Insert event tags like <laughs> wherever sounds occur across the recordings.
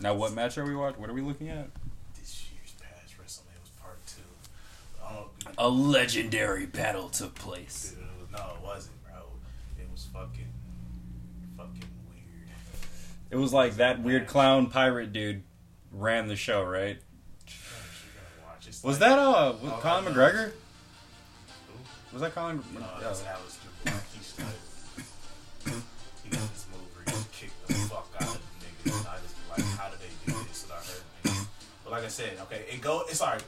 Now, what match are we watching? What are we looking at? This year's past WrestleMania was part two. I. A legendary battle took place. Dude, it was- no, it wasn't, bro. It was fucking, fucking weird. It was like that weird clown pirate dude ran the show, right? Gosh, you gotta watch. It's Was like- that uh was Oh, Colin no. McGregor? Was that Colin? No, yeah. that's Alice But like I said, okay, it go. It's alright.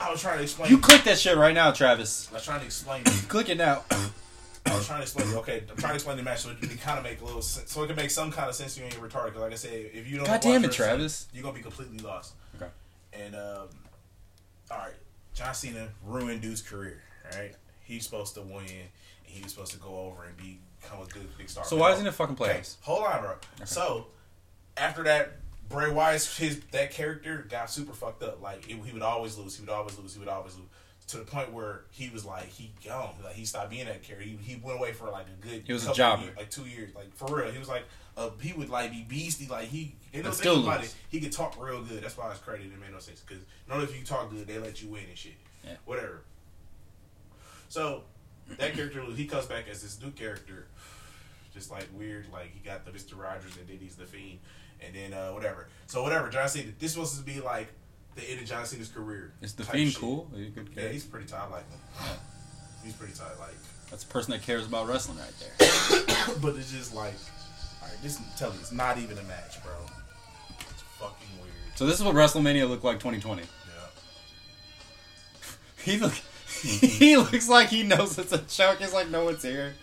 I was trying to explain. You click that shit right now, Travis. I was trying to explain. you. <coughs> Click it now. <coughs> I was trying to explain. Okay, I'm trying to explain the match so it can kind of make a little, sense, so it can make some kind of sense to you and you're retarded. 'Cause like I said, if you don't, God damn it, Travis. you're gonna be completely lost. Okay. And um, all right, John Cena ruined dude's career. Right, he's supposed to win, and he was supposed to go over and be, become a good big star. So why doesn't it fucking play Okay, hold on, bro. So after that, Bray Wyatt's his that character got super fucked up. Like it, he would always lose. He would always lose. He would always lose. To the point where he was like he gone. Like he stopped being that character. He, he went away for like a good. He was a jobber. years, like two years. Like for real, he was like uh, he would like be beasty. Like he. But don't still lose. He could talk real good. That's why it's credited. It made no sense because normally if you talk good, they let you win and shit. Yeah. Whatever. So that character he comes back as this new character, just like weird. Like he got the Mister Rogers and then he's the Fiend, and then uh, whatever. So whatever. John Cena. This was supposed to be like the end of John Cena's career. Is the fiend shit. cool? Are you good Yeah, he's pretty tight. Like him. He's pretty tight. Like, That's a person that cares about wrestling right there. <coughs> but it's just like, all right. This tell you, it's not even a match, bro. It's fucking weird. So this is what WrestleMania looked like 2020. Yeah. <laughs> He look, <laughs> he looks like he knows it's a joke. He's like, no one's here.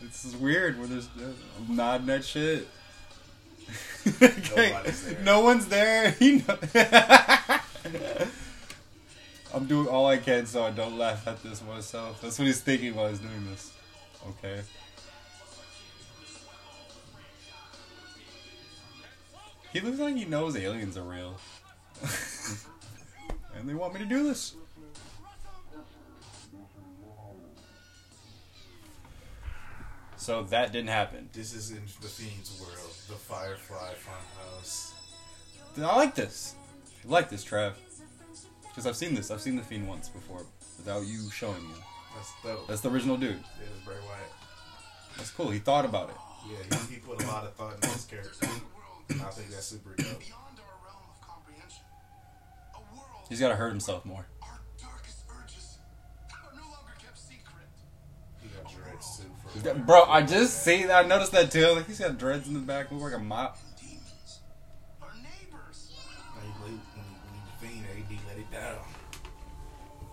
This is weird. Where there's I'm nodding that shit. There. <laughs> No one's there. <laughs> He <laughs> I'm doing all I can so I don't laugh at this myself. That's what he's thinking while he's doing this. Okay. He looks like he knows aliens are real. and they want me to do this. So that didn't happen. This is in the Fiend's world, the Firefly Funhouse. I like this. I like this, Trav. Because I've seen this. I've seen the Fiend once before without you showing me. That's dope. That's the original dude. Yeah, it's Bray Wyatt. That's cool. He thought about it. Yeah, he, he put a lot of thought into his character. And I think that's super dope. Beyond our realm of comprehension, a world He's got to hurt himself more. Bro, I just see that. I noticed that too. Like he's got dreads in the back, looks like a mop. Demons, our neighbors. When he, when he, when he Fiend, AD let it down.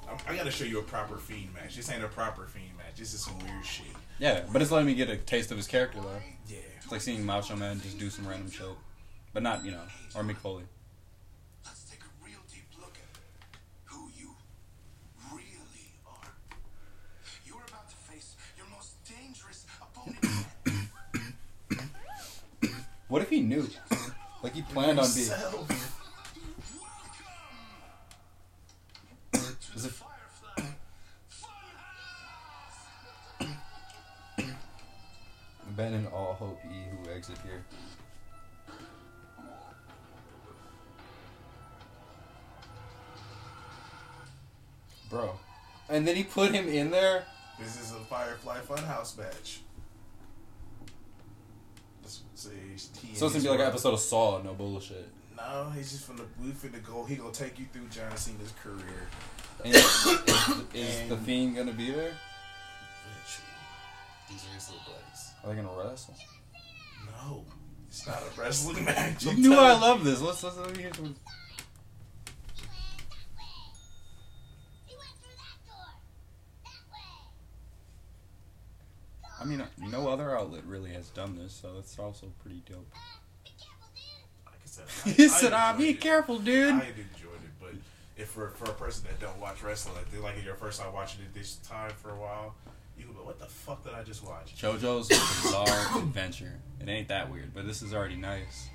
I, I gotta show you a proper Fiend match. This ain't a proper Fiend match. This is some weird shit. Yeah, but it's letting me get a taste of his character though. Yeah. It's like seeing Macho Man just do some random shit, but not you know, or Mick Foley. Let's take a real deep look at who you really are. You're about to face your most dangerous opponent. What if he knew? Like he planned on being. Is it, abandon all hope, ye who exit here. Bro. And then he put him in there? This is a Firefly Funhouse match. Let's see. he So it's gonna be like an episode of Saw, no bullshit. No, he's just finna we finna go. He gonna take you through John Cena's career. And is, is, is <coughs> the Fiend gonna be there? These are his little buddies. Are they gonna wrestle? No, it's not a wrestling <laughs> match. You I'm knew I love this. Let's let's let me hear some. He went through that door. That way. I mean, no other outlet really has done this, so that's also pretty dope. Be careful, dude. Like I said, <laughs> He said, "Ah, be it. careful, dude." I enjoyed it, but if for for a person that don't watch wrestling, like, they like your first time watching it this time for a while, you go, "What the fuck did I just watch?" JoJo's <coughs> Bizarre Adventure. It ain't that weird, but this is already nice.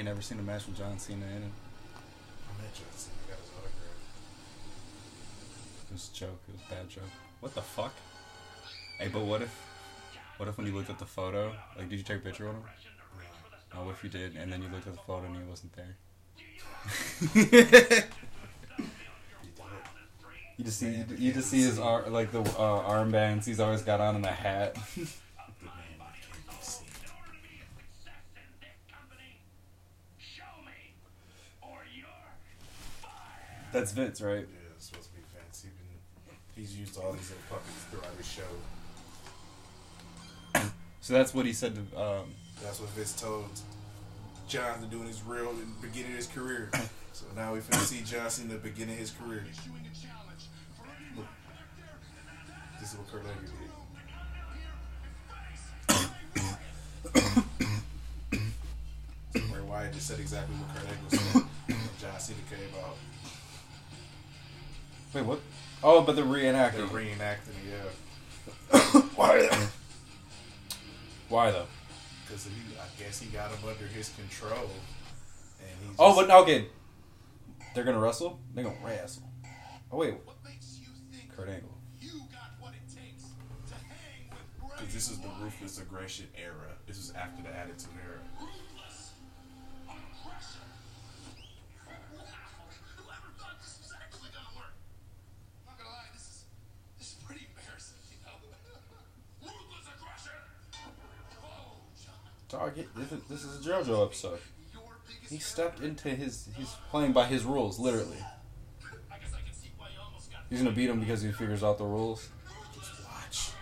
Ain't never seen a match with John Cena in it. I met John Cena. Got his autograph. It was a joke. It was a bad joke. What the fuck? Hey, but what if, what if when you looked at the photo, like, did you take a picture of him? Oh, what if you did, and then you looked at the photo and he wasn't there? <laughs> you just see, you just see his ar- like the uh, armbands he's always got on and a hat. <laughs> The man can't be seen. That's Vince, right? Yeah, it's supposed to be Vince. He been, he's used all these little puppets throughout his show. <coughs> So that's what he said to. Um, That's what Vince told John to do in his real in the beginning of his career. <coughs> So now we finna see John in the beginning of his career. Look. This is what Kurt Angle did. <coughs> Bray Wyatt just said exactly what Kurt Angle said. when John Cena came out. Wait, what? Oh, but the They're reenacting. reenacting it, yeah. <coughs> Why? Why though? Because I guess he got him under his control. And he Oh, just- but okay. They're gonna wrestle. They're gonna wrestle. Oh wait, What makes you think Kurt Angle. you got what it takes to hang with Because this is the ruthless aggression era. This is after the Attitude Era. Target. This is, this is a JoJo episode. He stepped into his. He's playing by his rules, literally. He's gonna beat him because he figures out the rules. Just watch.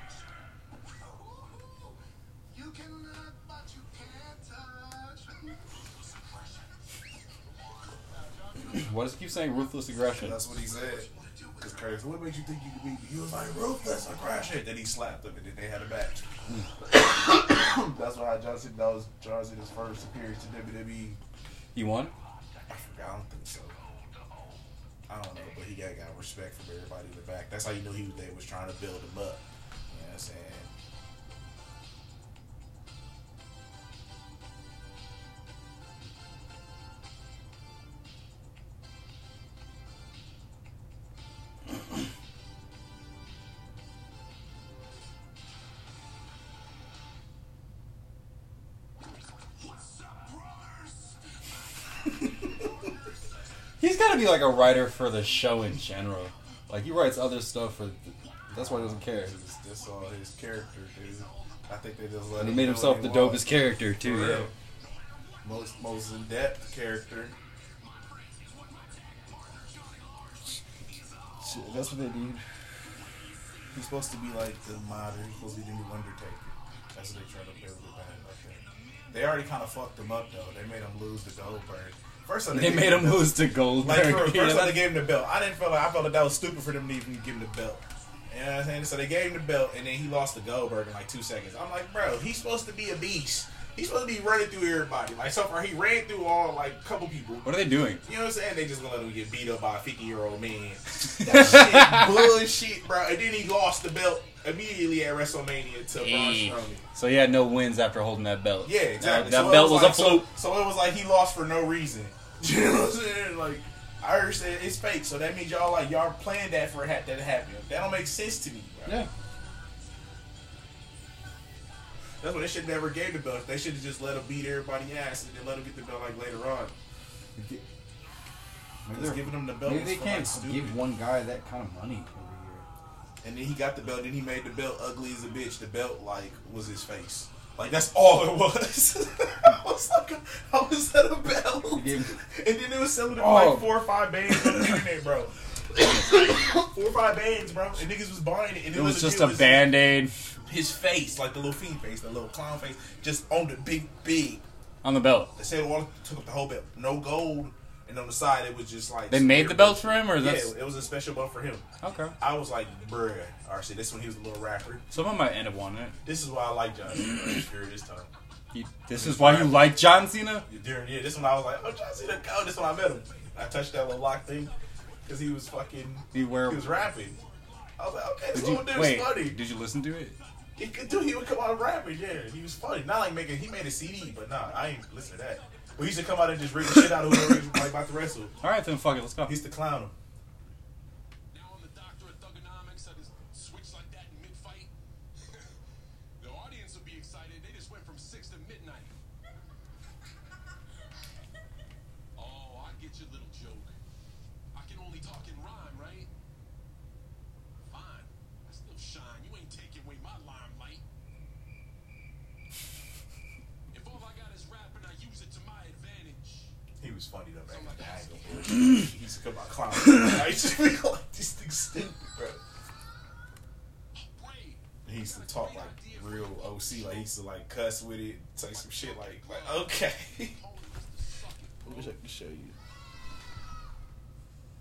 <clears throat> Why does he keep saying ruthless aggression? That's what he said. Because Curtis, what made you think you can beat me? He was like, ruthless aggression. Then he slapped him, and then they had a match. <coughs> That's why John Cena, that was John Cena's first appearance to WWE. He won. I forgot, I don't think so. I don't know, but he got, got respect from everybody in the back. That's how you knew he was, they was trying to build him up. You know what I'm saying? He's got to be like a writer for the show in general. Like he writes other stuff for. That's why he doesn't care. This, this all his character, dude. I think they just let And he him made himself the he want. dopest character too. real. Yeah. Most most in depth character. Shit, That's what they need. He's supposed to be like the modern. He's supposed to be the new Undertaker. That's what they try to build it back like that. They already kind of fucked him up though. They made him lose the Goldberg. First, time They gave made him the lose to Goldberg. Like for, first Yeah, time that- they gave him the belt. I didn't feel like I felt like that was stupid for them to even give him the belt. You know what I'm saying? So they gave him the belt and then he lost to Goldberg in like two seconds. I'm like, bro, he's supposed to be a beast. He's supposed to be running through everybody. Like so far, he ran through all like a couple people. What are they doing? You know what I'm saying? They just gonna let him get beat up by a 50 year old man. <laughs> That shit bullshit, bro. And then he lost the belt immediately at WrestleMania to Braun Strowman. So he had no wins after holding that belt. Yeah, exactly. That, that So it belt was, like, a fluke. So, so it was like he lost for no reason. <laughs> You know what I'm saying? Like I understand it's fake, so that means y'all like y'all planned that for that to happen. That don't make sense to me. Bro. Yeah. That's why they should never gave the belt. They should have just let him beat everybody ass and then let him get the belt like later on. Maybe, Just giving him the belt. maybe they can't like, give one guy that kind of money every And then he got the belt. Then he made the belt ugly as a bitch. The belt like was his face. Like that's all it was. <laughs> I was like, how was that a belt? And then it was selling it for Oh. like four or five bands on the internet, bro. <coughs> four or five bands, bro. And niggas was buying it. And year. It was legit just a band aid His face, like the little fiend face, the little clown face, just on the big, big. on the belt. They said all took up the whole belt. No gold. And on the side, it was just like They made the belt for him, or yeah, that's it was a special belt for him. okay. I was like, bruh. RC, this one he was a little rapper. Someone might end up wanting it. This is why I like John Cena during this time. He, this is why you like John Cena. During yeah, this one I was like, oh John Cena, go. This one I met him. I touched that little lock thing because he was fucking. He wear. He was rapping. I was like, okay, this Did little dude's wait? funny. Did you listen to it? He could do. He would come out rapping. Yeah, he was funny. Not like making. He made a CD, but nah, I ain't listen to that. He used to come out and just rip the shit out of whoever he was like, about to wrestle. All right, then fuck it. Let's go. He used to clown him. Now I'm the doctor of thuganomics. I just switch like that in mid-fight. the audience will be excited. They just went from six to midnight. Oh, I get your little joke. I can only talk in rhyme, right? Fine. I still shine. You ain't taking away my limelight. If all I got is rap and I use it to my advantage. He was funny though, man. Something like I that. ain't gonna bullshit. He used to come out clowning. I used to be like, this thing's stupid, bro. Brave. He used to talk like real OC, like he used to like cuss with it, say some shit like, like okay. I wish I could show you.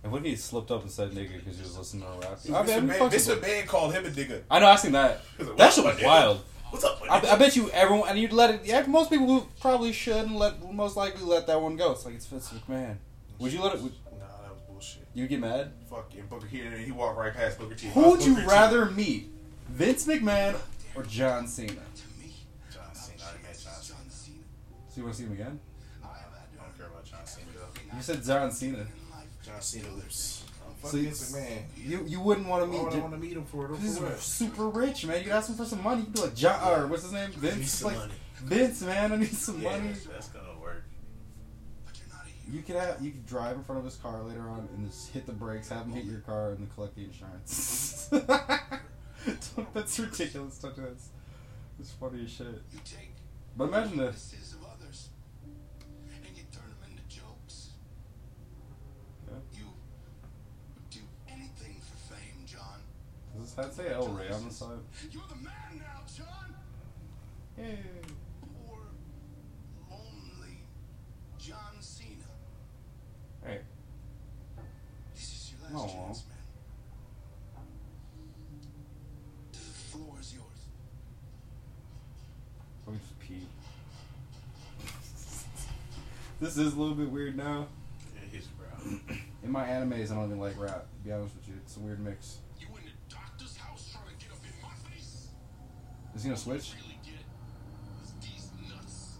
And what if he slipped up and said nigga because he was listening to rap? I, Mr. mean, Man, Mr. it. Man called him a nigga. I know, I seen that. He's like, That "What's shit was wild. What's up, I. I bet you everyone, and you'd let it. Yeah, most people probably should and let most likely let that one go. It's like it's Vince McMahon. Would you let it? Would, Nah, that was bullshit. you get mad? Fuck and Booker T. And he walked right past Booker T. Who would you Booker T. rather meet, Vince McMahon or John Cena? To me, John Cena. I met John Cena. John Cena. So you want to see him again? I have had I don't care about John Cena. You said John Cena. John Cena lives. Fuck So you, Vince McMahon. you you wouldn't want to Why meet. would I J- want to meet him for? it. He's super rich, man. You'd ask him for some money. You'd be like, John, or what's his name? Vince. Need some like, money. Vince, man, I need some Yeah, money. that's, that's gonna work. You're not a hero. You could have, you could drive in front of his car later on and just hit the brakes, have him hit your car, and then collect the insurance. <laughs> That's ridiculous. Don't do that. It's- It's funny as shit. But imagine this. Does this hat say El Rey on the side? You're the man now, John. Yay. Poor, lonely John Cena. Hey, This is your last Aw. chance, man. The floor is yours. let me just pee. this is a little bit weird now. Yeah, his bro. <clears throat> In my animes, I don't even like rap. To be honest with you, it's a weird mix. Is he gonna switch? Really get is these nuts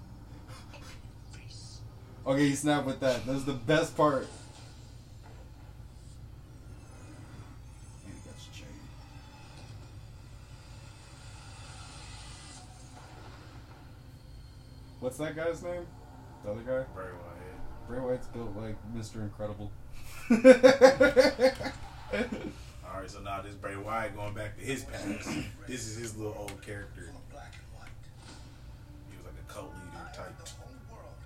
up in your face. Okay, he snapped with that. That's the best part. And he got his chain. What's that guy's name? The other guy? Bray Wyatt. Bray Wyatt's built like Mr. Incredible. <laughs> All right, so now this Bray Wyatt going back to his past. <clears throat> this is his little old character. Full black and white. He was like a cult leader type. have the whole world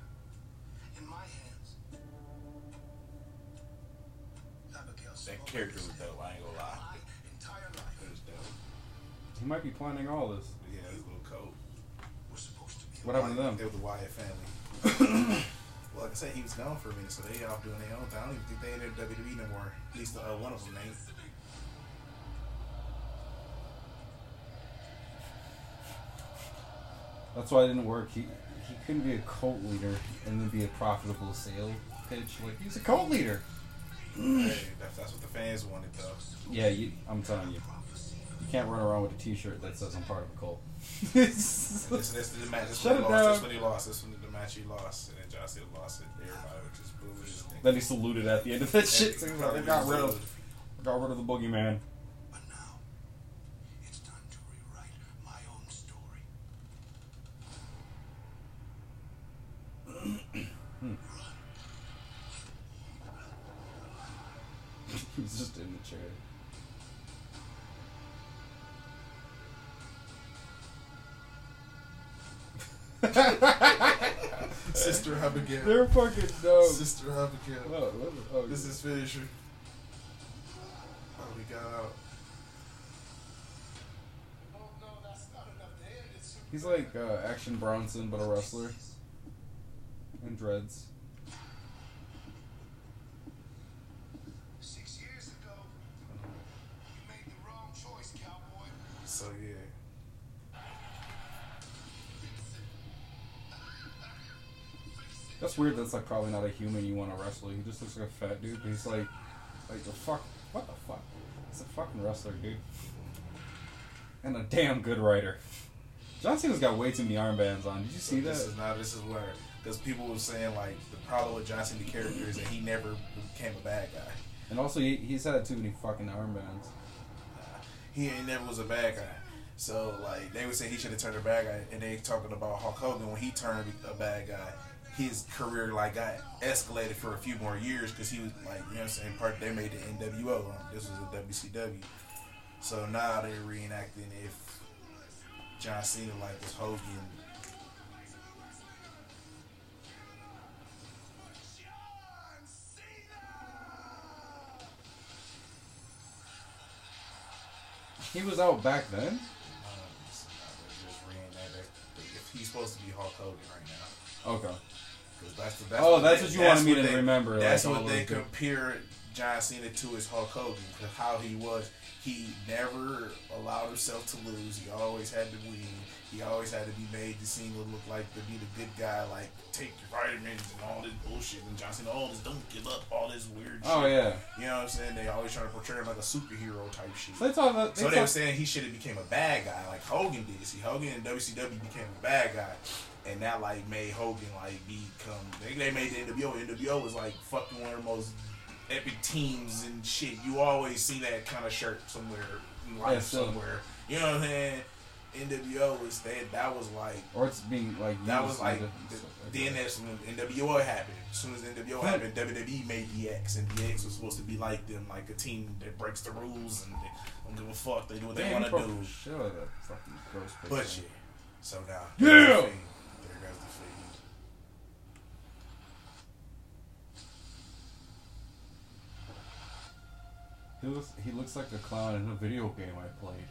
in my hands. That character was said, dope. I ain't gonna lie. My entire It life, was dope. he might be planning all this. Yeah, his little cult. we're supposed to be. What happened to them? They were the Wyatt family. <coughs> well, like I said, he was gone for a minute, so they all doing their own thing. I don't even think they in the WWE no more. At least uh, one of them ain't. That's why it didn't work. He he couldn't be a cult leader and then be a profitable sale pitch. Like he's a cult leader. hey, that's, that's what the fans wanted, though. Yeah, you, I'm telling you, you can't run around with a T-shirt that says I'm part of a cult. <laughs> This, this, this match, this Shut when he lost. This when he lost. This when the match he lost, and then John Cena lost it. Everybody was just booing then he saluted at the end of that shit. So he's like, I Everybody got rid of, got rid of the boogeyman. Abigail. They're fucking dope. Sister Abigail. Oh, what the- oh, This is finisher. Oh, we got out. Oh no, that's not enough to end it. Superman. He's like uh, Action Bronson, but a wrestler. And dreads. That's weird. That's like probably not a human you want to wrestle. He just looks like a fat dude, but he's like, like the fuck. What the fuck? He's a fucking wrestler, dude. And a damn good writer. John Cena's got way too many armbands on. Did you see This that? is now. This is where because people were saying like the problem with John Cena character is that he never became a bad guy. And also, he, he's had too many fucking armbands. Uh, he ain't never was a bad guy. So like they would say he should have turned a bad guy, and they talking about Hulk Hogan when he turned a bad guy. His career like got escalated for a few more years because he was like you know what I'm saying part they made the NWO. This was a WCW. So now they're reenacting if John Cena like was Hogan. He was out back then. Um, just, just reenacting if he's supposed to be Hulk Hogan right now. Okay. that's the, that's Oh, what that's they- what you wanted me to they- remember, That's like, what they those good- compare John Cena to is Hulk Hogan. 'cause how he was, he never allowed himself to lose. He always had to win. He always had to be made to seem to look like to be the good guy, like take your vitamins and all this bullshit. And John Cena, oh, all this don't give up, all this weird. Oh shit. yeah. You know what I'm saying? They always trying to portray him like a superhero type shit. So they talk about. They So they talk, were saying he should have became a bad guy like Hogan did. See, Hogan in WCW became a bad guy, and that like made Hogan like become. They, they made the NWO. NWO was like fucking one of the most epic teams and shit. You always see that kind of shirt somewhere in life Yeah, somewhere. You know what I'm saying? NWO was that. That was like. or it's being like. That was like the, like then that. that's when NWO happened. As soon as NWO happened, WWE made DX, and DX was supposed to be like them, like a team that breaks the rules and they don't give a fuck. They do what they want to do. should have that fucking gross. But yeah. So now. Yeah! there's the Fiend. There goes the Fiend. He looks. He looks like a clown in a video game I played.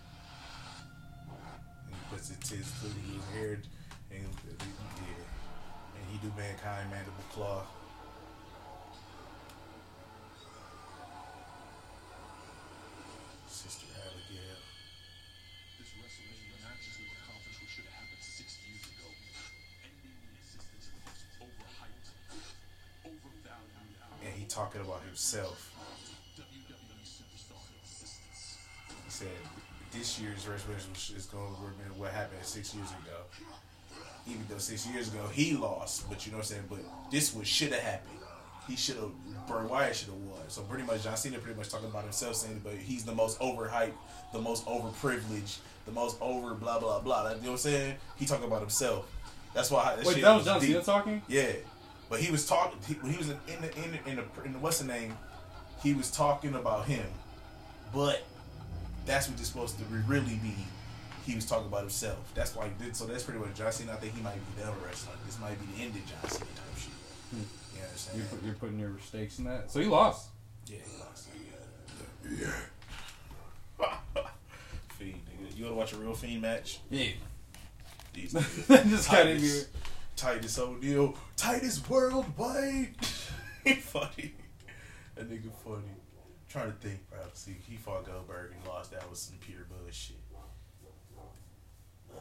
Because it's puts it to his foot, his hair, and yeah. And he do mankind mandible claw. Sister Abigail. This WrestleMania match is what accomplished what should have happened six years ago. Ending the existence of the most overhyped, overvalued And he talking about himself. Year's WrestleMania is going to remember what happened six years ago. Even though six years ago he lost, but you know what I'm saying. But this was should have happened. He should have. Bray Wyatt should have won. So pretty much John Cena pretty much talking about himself, saying, but he's the most overhyped, the most overprivileged, the most over blah blah blah. You know what I'm saying? He talking about himself. That's why. That Wait, shit that was John deep. Cena talking. Yeah, but he was talking he, when he was in, in the in the, in the in the what's the name? He was talking about him, but that's what it's supposed to really be. He was talking about himself. That's why he did. So that's pretty much John Cena. I think he might be done with wrestling. This might be the end of John Cena type shit. Hmm. You know what I'm saying? You're, put, you're putting your stakes in that. So he lost. yeah, he lost. Yeah. <laughs> Fiend. nigga. You want to watch a real Fiend match? Yeah. These <laughs> Just got in Titus- here. Titus O'Neil. Titus worldwide. <laughs> he funny. That nigga funny. Trying to think, bro. See, he fought Goldberg and lost. That was some pure bullshit. Uh,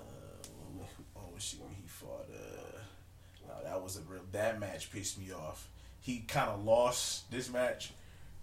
oh shit, he fought. Uh, no, that was a real. That match pissed me off. He kind of lost this match.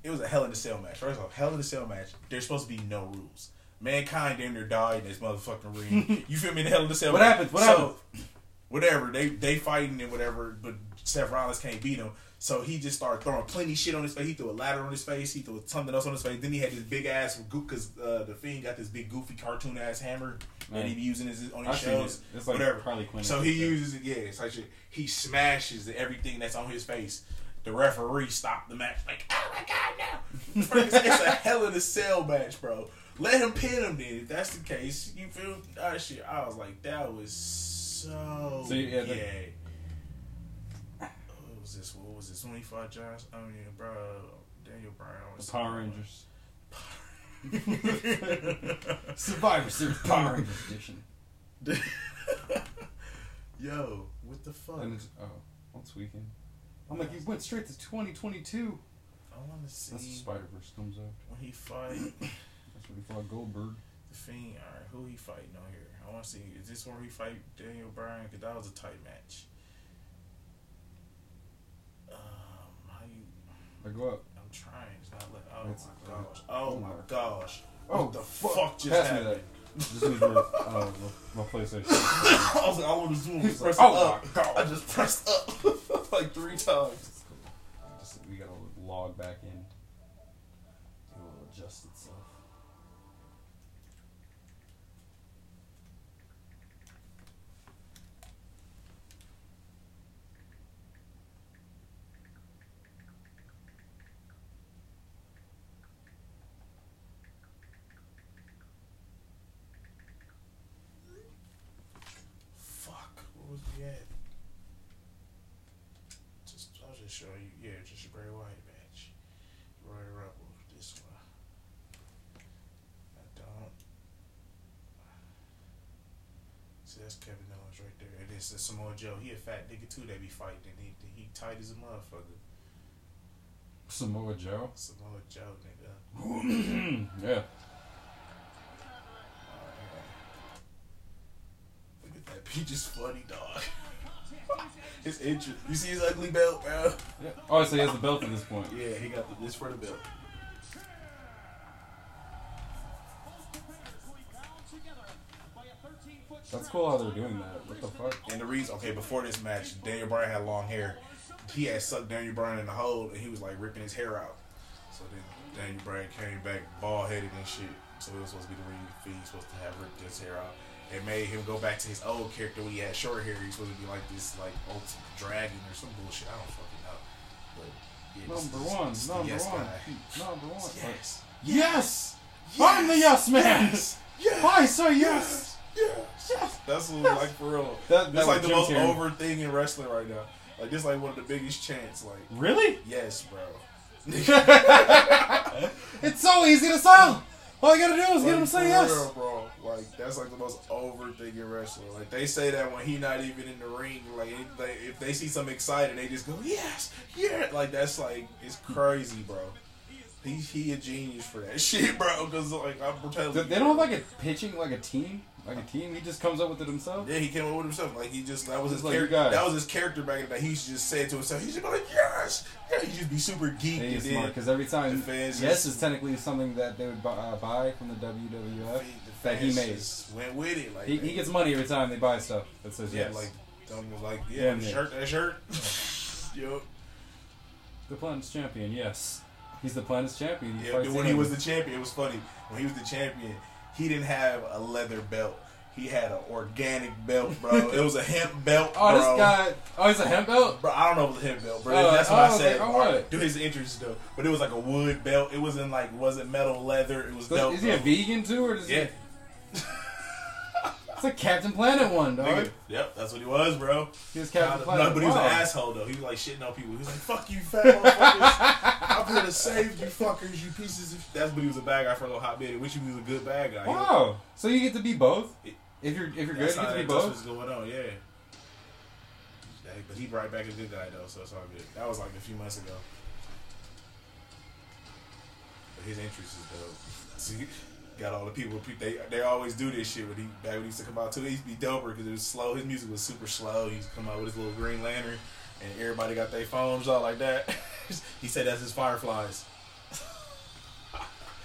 It was a Hell in a Cell match. First off, Hell in a Cell match. There's supposed to be no rules. Mankind damn near died in this motherfucking ring. <laughs> you feel me? In the Hell in a Cell. What match. happened? What So, happened? Whatever they they fighting and whatever, but Seth Rollins can't beat him. So he just started throwing plenty shit on his face. He threw a ladder on his face. He threw something else on his face. Then he had this big ass because uh, the fiend got this big goofy cartoon ass hammer that he be using his, on his I've shows. it. It's like whatever. Harley Quinn. So he uses it. Yeah, it's like shit. He smashes everything that's on his face. The referee stopped the match. Like, oh my god, no! it's, it's a hell of a cell match, bro. Let him pin him then. If that's the case, you feel that shit. I was like, that was so, So, yeah. What was this? What was this? When he fought Josh? I mean, bro, Daniel Bryan. was The Power Rangers. <laughs> Survivor Series Power Rangers edition. <laughs> Yo, what the fuck? And it's, oh, I'm tweaking. I'm like, he went straight to 2022. I want to see That's Spider Verse comes out. when he fight That's when he fought Goldberg. the Fiend. All right, who he fighting on here? I want to see. Is this where he fight Daniel Bryan? Because that was a tight match. Um, how you? I go up. I'm trying. It's not let. Oh It's- my gosh. Oh my oh. gosh. Oh, what the fuck. fuck, just Pass me happened? Just means my, uh, my PlayStation. <laughs> I was like, I was doing was He's like, "Oh up. my God." I just pressed up <laughs> like three times. Just, we gotta log back in. It will adjust itself. Fuck. What was we at? Just, I was just showing you. Yeah, just a Bray Wyatt match. Royal Rumble. This one. I don't. That's Kevin Owens right there. And it's is Samoa Joe. He a fat nigga too. They be fighting. And he, he tight as a motherfucker. Samoa Joe. Samoa Joe, nigga. <clears throat> yeah. Look at that. <laughs> Peach is funny, dog. <laughs> his entrance. You see his ugly belt, bro? yeah. Oh, so he has the belt at this point. Yeah, he got the, this for the belt. That's cool how they're doing that. What the fuck? And the reason, okay, before this match, Daniel Bryan had long hair. He had sucked Daniel Bryan in the hole, and he was like ripping his hair out. So then Daniel Bryan came back bald headed and shit. So it was supposed to be the reason he was supposed to have ripped his hair out. It made him go back to his old character when he had short hair. He's supposed to be like this, like ultimate dragon or some bullshit. I don't fucking know. But yeah, Number this- one. this Number yes one. guy. Number one. Yes. Yes. I'm the yes man. Yes. Yes. I say yes. Yes. Yes. That's what like for real. <laughs> That, That's that like the most Jim over thing in wrestling right now. Like this, like one of the biggest chants. Like Really? yes, bro. <laughs> It's so easy to sell. All you gotta do is get him to Like, say yes. real, bro. Like that's like the most over thing in wrestling. Like they say that when he not even in the ring. Like if they, if they see something exciting, they just go yes, yeah. Like that's like it's crazy, bro. He he a genius for that <laughs> shit, bro. Because like I'm telling They you, they don't have like a pitching like a team, like a team. He just comes up with it himself. Yeah, he came up with himself. Like he just that was his like character. That was his character back in the day. He just say it to himself. He to be like, yes, yeah. He just be super geeked. He and is smart because every time yes just- is technically something that they would bu- uh, buy from the WWF. the that he made. just Went with it. Like He, he gets money every time they buy stuff that says yeah, yes. like almost like yeah, Yeah, shirt that shirt. Yo, <laughs> the planet's champion. Yes, he's the planet's champion. He yeah. When he was the champion, it was funny. When he was the champion, he didn't have a leather belt. He had an organic belt, bro. it was a hemp belt, <laughs> oh, bro. this guy. Oh, he's a hemp belt. Bro, I don't know if it was a hemp belt, bro. Oh, That's what oh, I I said. like, oh, what? Do his interest though, but it was like a wood belt. It wasn't like wasn't metal leather. It was So dope. is he a vegan too, or does Yeah, he? It's a Captain Planet one, dog. nigga. Yep, that's what he was, bro. He was Captain No, Planet. but he was Wow. an asshole though. He was like shitting on people. He was like, "Fuck you, fat motherfuckers! I'm here to save you, fuckers, you pieces of." That's what he was a bad guy for a little hot minute. Which he was a good bad guy. He was- Wow. So you get to be both. If you're if you're good, you get to be that- that's both. what's going on. Yeah. Yeah, But he brought back a good guy though, so it's all good. That was like a few months ago. But his interest is dope. Got all the people. They they always do this shit. When he back when he used to come out too, he used to be doper because it was slow. His music was super slow. He used to come out with his little green lantern, and everybody got their phones out like that. <laughs> he said that's his fireflies.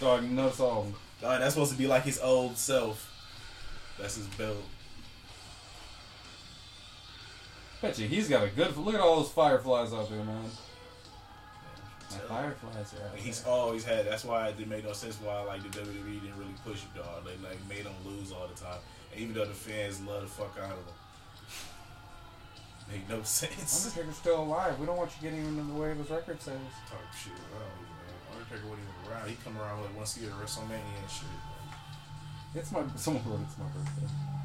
Dog, you notice all. of them. Dog, that's supposed to be like his old self. That's his belt. Bet you he's got a good. Look at all those fireflies out there, man. Fireflies are he's always had. That's why it didn't make no sense why like the WWE didn't really push him, dog. They like made him lose all the time, and even though the fans love the fuck out of him, made no <laughs> sense. Undertaker's still alive. We don't want you getting in the way of his record sales. Talk oh, shit. I don't even know. Undertaker wasn't even around. He come around with once a year at WrestleMania and shit. It's my someone wrote it's my birthday.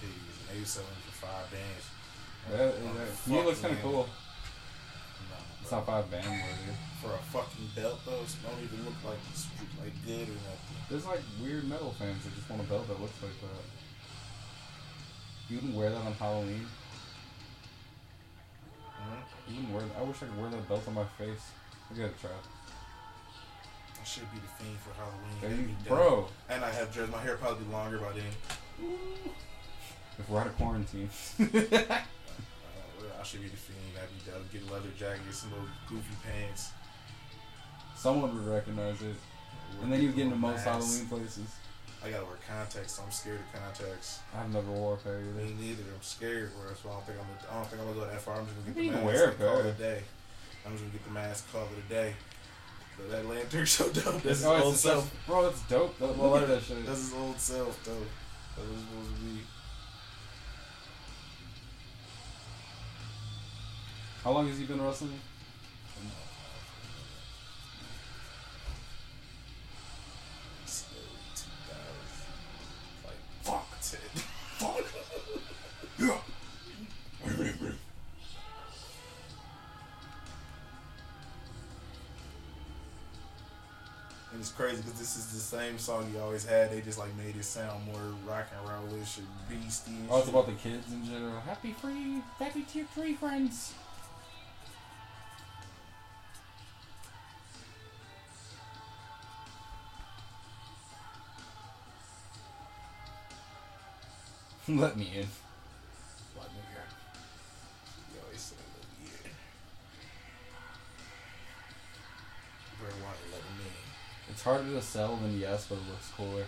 That. And they was selling for five bands. That, that, he looks kind of cool. No, It's not five band worthy. for a fucking belt though. It don't even look like it's like good or nothing. There's like weird metal fans that just want a belt that looks like that. You wouldn't wear that on Halloween. Mhm. You wouldn't wear. I wish I could wear that belt on my face. I gotta try. I should be the fiend for Halloween. You- bro. And I have dreads. My hair probably be longer by then. If we're out of quarantine. Uh, <laughs> well, I should be the fiend. That'd be dope. Get a leather jacket, get some little goofy pants. Someone would recognize it. And then you'd get into most Halloween places. I gotta wear contacts. So I'm scared of contacts. I've never wore a pair either. Me neither. I'm scared. Bro. That's why I don't think I'm. Gonna, I don't think I'm gonna go that far. I'm just gonna get You the mask. wear a and call it a day. I'm just gonna get the mask. Call it a day. But that lantern's <laughs> so dope. That's his Oh, it's old just- self. Bro, that's dope. That, well, I that shit. That's his old self, though. That was supposed to be. How long has he been wrestling? It's early 2000s. Like, fuck, Ted. Fuck. And it's crazy because this is the same song you always had. They just like made it sound more rock and rollish and beastie. And Oh, it's shit. about the kids in general. Happy free, happy tier three friends. Let me in. Like, nigga, you always <laughs> say, "Let me in." Let him in. It's harder to sell than yes, but it looks cooler.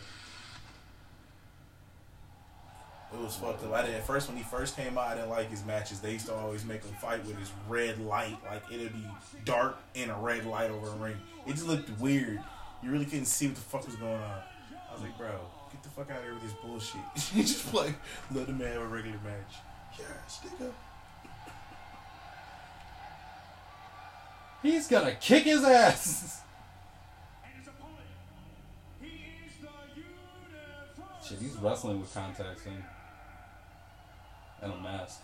It was fucked up. I didn't at first when he first came out. I didn't like his matches. They used to always make him fight with his red light, like it'd be dark and a red light over a ring. It just looked weird. You really couldn't see what the fuck was going on. I was like, bro, get the fuck out of here with this bullshit. <laughs> you just play, let man have a regular match. Yeah, stick up. He's gonna kick his ass. Shit, he's wrestling with contacts in. And a mask.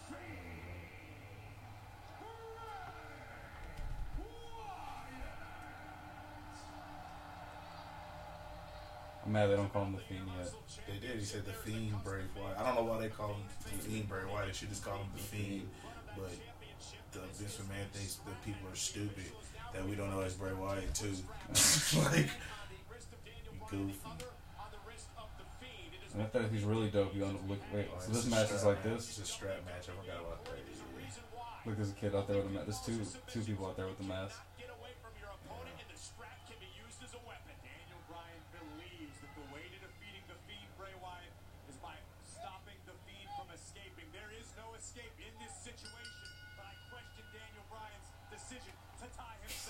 I'm mad they don't call him the Fiend yet. They did. He said the Fiend Bray Wyatt. I don't know why they call him the Fiend Bray Wyatt. They should just call him the Fiend. But the Vince McMahon thinks that people are stupid that we don't know it's Bray Wyatt too. <laughs> like goofy. And I thought if he's really dope, you to look. Wait, Oh, so this match is like match. this. It's a strap match. I forgot about that. Look, there's a kid out there with a mask. There's two two people out there with the mask.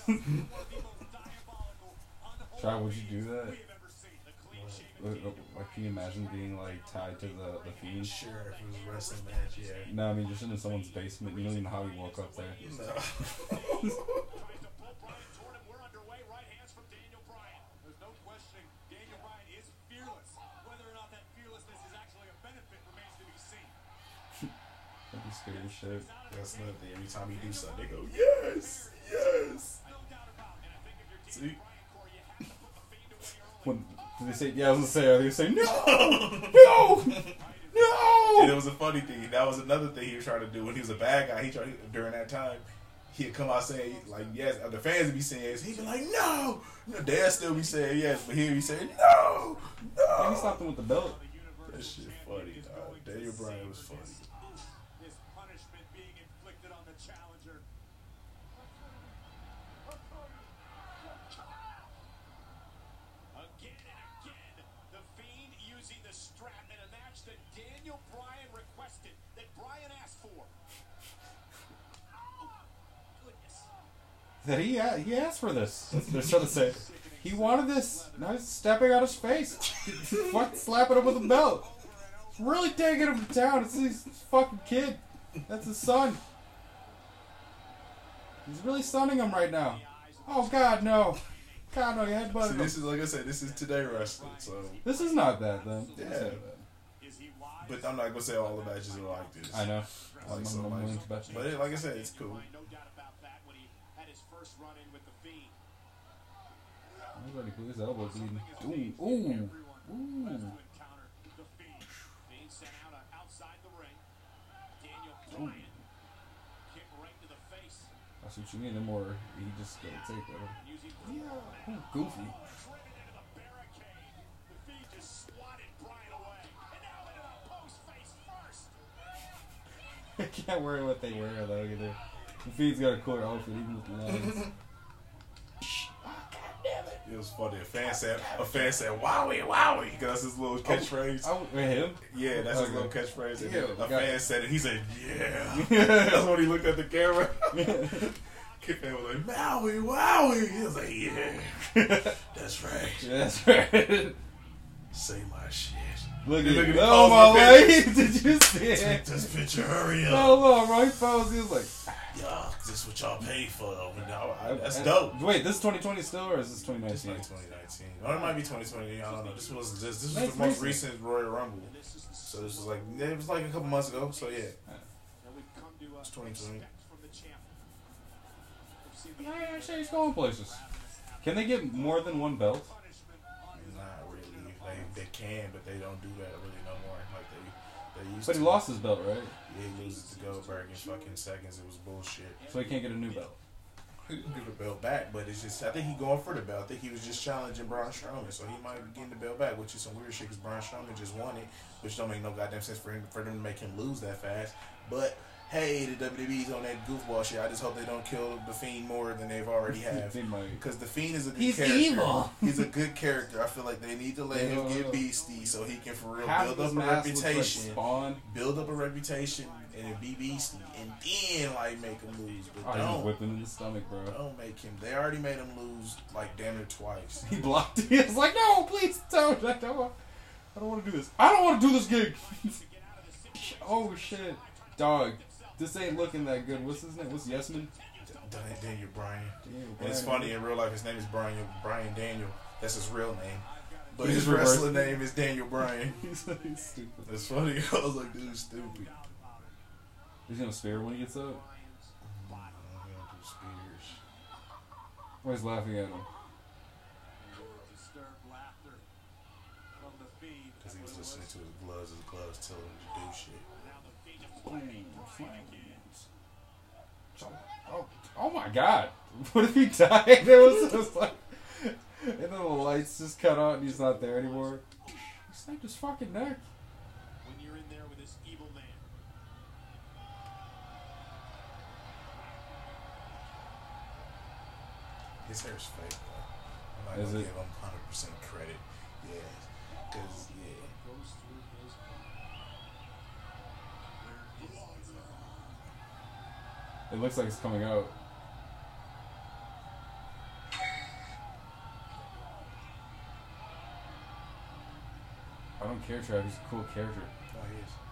Try, would you do that? we have ever seen. The clean-shaven Look, King look, Like, can you imagine being like tied to the the Fiend? Sure, if it was a wrestling match, yeah. No, I mean just in someone's basement. You don't even know how he woke up there. No. tries to pull Bryan toward him. We're underway. Right hands from Daniel Bryan. There's no questioning Daniel Bryan is fearless. Whether or not that fearlessness is actually a benefit remains to be seen. I'd be scared as shit. That's another thing. Every time you do something, they go, yes, yes. When did they say? Yeah, I was gonna say. Are they saying no, no, <laughs> And it was a funny thing. That was another thing he was trying to do when he was a bad guy. He tried during that time. He'd come out saying like yes, uh, the fans would be saying yes. He'd be like no, no. Dad still be saying yes, but he'd be saying no, And no. he stopped him with the belt. That shit funny. Daniel Bryan was funny. That he a- he asked for this. They're trying to say. He wanted this. Now he's stepping out of space. <laughs> Fuck slapping him with a belt. Really taking him to town. It's his fucking kid. That's his son. He's really stunning him right now. Oh God, no. God, no, you See, headbutted him. this is like I said, this is today wrestling. So, This is not bad then. Yeah. This is not bad. Is he wise? but I'm not gonna say all the matches are like this. I know. I'm, so, I'm, I'm like- willing to bet you. But it, like I said, it's cool. No doubt about that when he had his first run in with the Fiend. He's already put his elbow bleeding. Ooh, ooh, ooh. has to encounter the Fiend. Being sent out outside the ring. Daniel Bryan. Kick right to the face. I what you mean. The more he just gonna take. Using Yeah. Ooh, goofy. driven into the barricade. The Fiend just swatted Bryan away. And now into the post face first. can't worry what they wear though either. The Fiend's got a cooler outfit even with the lines. <laughs> It was funny. A fan said, a fan said, "Wowie, wowie," because that's his little oh, catchphrase. Oh, I, wait, him? Yeah, that's his little catchphrase. And Yeah, a fan it. said it. He said, "Yeah." <laughs> that's when he looked at the camera. <laughs> Kid fan was like, "Wowie, wowie." He was like, "Yeah, <laughs> that's right. That's right. Say my shit." Look at, Look at. Oh my way! Did you see Take it? this picture. Hurry up. Oh my right. He was like, Yeah, this what y'all paid for though. I- I- that's dope. Wait, this is 2020 still, or is this This 2019? might be 2019. Or it might be 2020. I don't know. This was this, this was the most recent. recent Royal Rumble. So this was like it was like a couple months ago. So yeah, And we've come to It's 2020. expect from the champ. We've seen the Yeah, actually, he's going places. Can they get more than one belt? not really. They they can, but they don't do that really no more. Like they they used But to. he lost his belt, right? He loses to Goldberg in fucking seconds. It was bullshit. So he can't get a new belt. He can't get the belt back, but it's just I think he going for the belt. I think he was just challenging Braun Strowman, so he might be getting the belt back, which is some weird shit because Braun Strowman just won it, which don't make no goddamn sense for him for them to make him lose that fast. But hey, the WWE's on that goofball shit. I just hope they don't kill the Fiend more than they've already <laughs> have. Because the Fiend is a good He's character. evil. <laughs> He's a good character. I feel like they need to let They him get beastie so he can for real Half build up a mask looks like reputation. Spawn. build up a reputation and be beastie, and then like make him lose. But Oh, don't whipping in the stomach, bro. don't make him. They already made him lose like damn it twice. He blocked. <laughs> He was like, "No, please don't. I don't want. I don't want to do this. I don't want to do this gig." oh shit, dog. This ain't looking that good. What's his name? What's Yesman? Dan- Daniel Bryan. And it's funny in real life. His name is Brian Brian Daniel. That's his real name. But his wrestling name is Daniel Bryan. <laughs> he's, he's stupid. That's funny. <laughs> I was like, dude, stupid. He's gonna spear when he gets up. I'm gonna do Spears. Or he's laughing at him. disturbed laughter from the feed. Because he was listening to his gloves. His gloves telling him to do shit. Now the feed is Boom, playing Bryan again. Oh, oh my god. <laughs> What if he died? <laughs> It was just like. And then the lights just cut out and he's not there anymore. He snapped his fucking neck. When you're in there with this evil man. His hair's fake, though. I'm not gonna give him 100% credit. Yeah. Because, It looks like it's coming out. I don't care, Trav. He's a cool character. Oh, he is.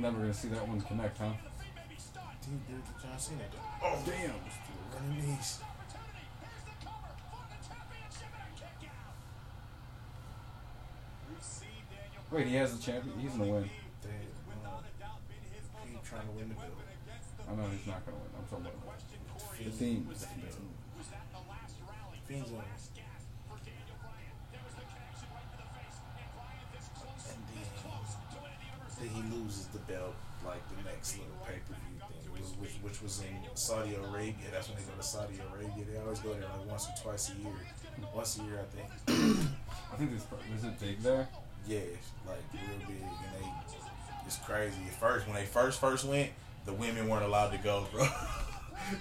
I'm never gonna see that one connect, huh? the feed may. Dude, did the John Cena? Oh, Damn. Running knees. Opportunity. Here's the cover for the championship and a kick out. We've seen Daniel Wait, he has the champion. He's gonna win. They, uh, without a doubt been his trying to win the effective belt. weapon against the I know he's not gonna win. I'm talking about the theme. was that, was that the last? Fiend's he loses the belt like the next little pay per view thing, which, which, which was in Saudi Arabia. That's when they go to Saudi Arabia. They always go there like once or twice a year. Once a year, I think. I think this is it big there. Yeah, like real big, and they it's crazy. At first, when they first first went, the women weren't allowed to go, <laughs> bro.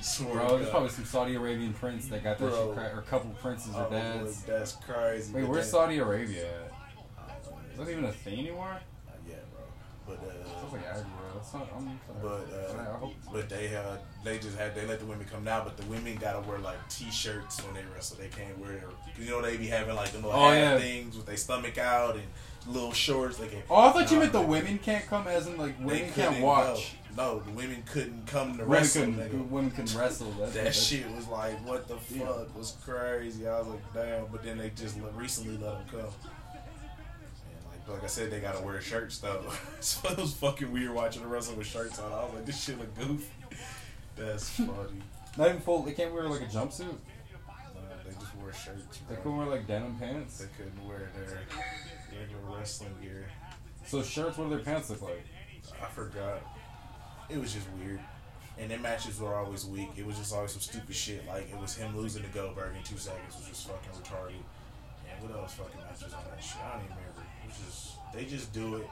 Swear Bro, there's probably some Saudi Arabian prince that got that Bro. shit cracked, or a couple princes or was dads. that's crazy. Wait, where's Saudi Arabia at? I don't know. Is that even a thing anymore? Not yet, bro. But uh, Sounds like Aggie, bro. That's not. I'm sorry. But uh, but they uh they just had they let the women come now, but the women gotta wear like t-shirts when they wrestle. They can't wear their you know they be having like the little Oh, yeah. things with their stomach out and little shorts. They can. Oh, I thought you meant the women can't come, as in like women can't watch. Go. No, the women couldn't come to Women wrestle. nigga. women can wrestle. That's, <laughs> That shit was like, what the fuck was crazy. I was like, damn. But then they just recently let them come. Like, I said, they gotta wear shirts though. so it was fucking weird watching the wrestle with shirts on. I was like, this shit look goofy. That's funny. Not even full. They can't wear like a jumpsuit. They just wore shirts. They Bro. couldn't wear like denim pants. They couldn't wear their regular wrestling gear. So shirts, what do their pants look like? I forgot. It was just weird. And their matches were always weak. It was just always some stupid shit. Like it was him losing to Goldberg in two seconds which was just fucking retarded. And what else fucking matches on that shit? I don't even remember. It was just they just do it.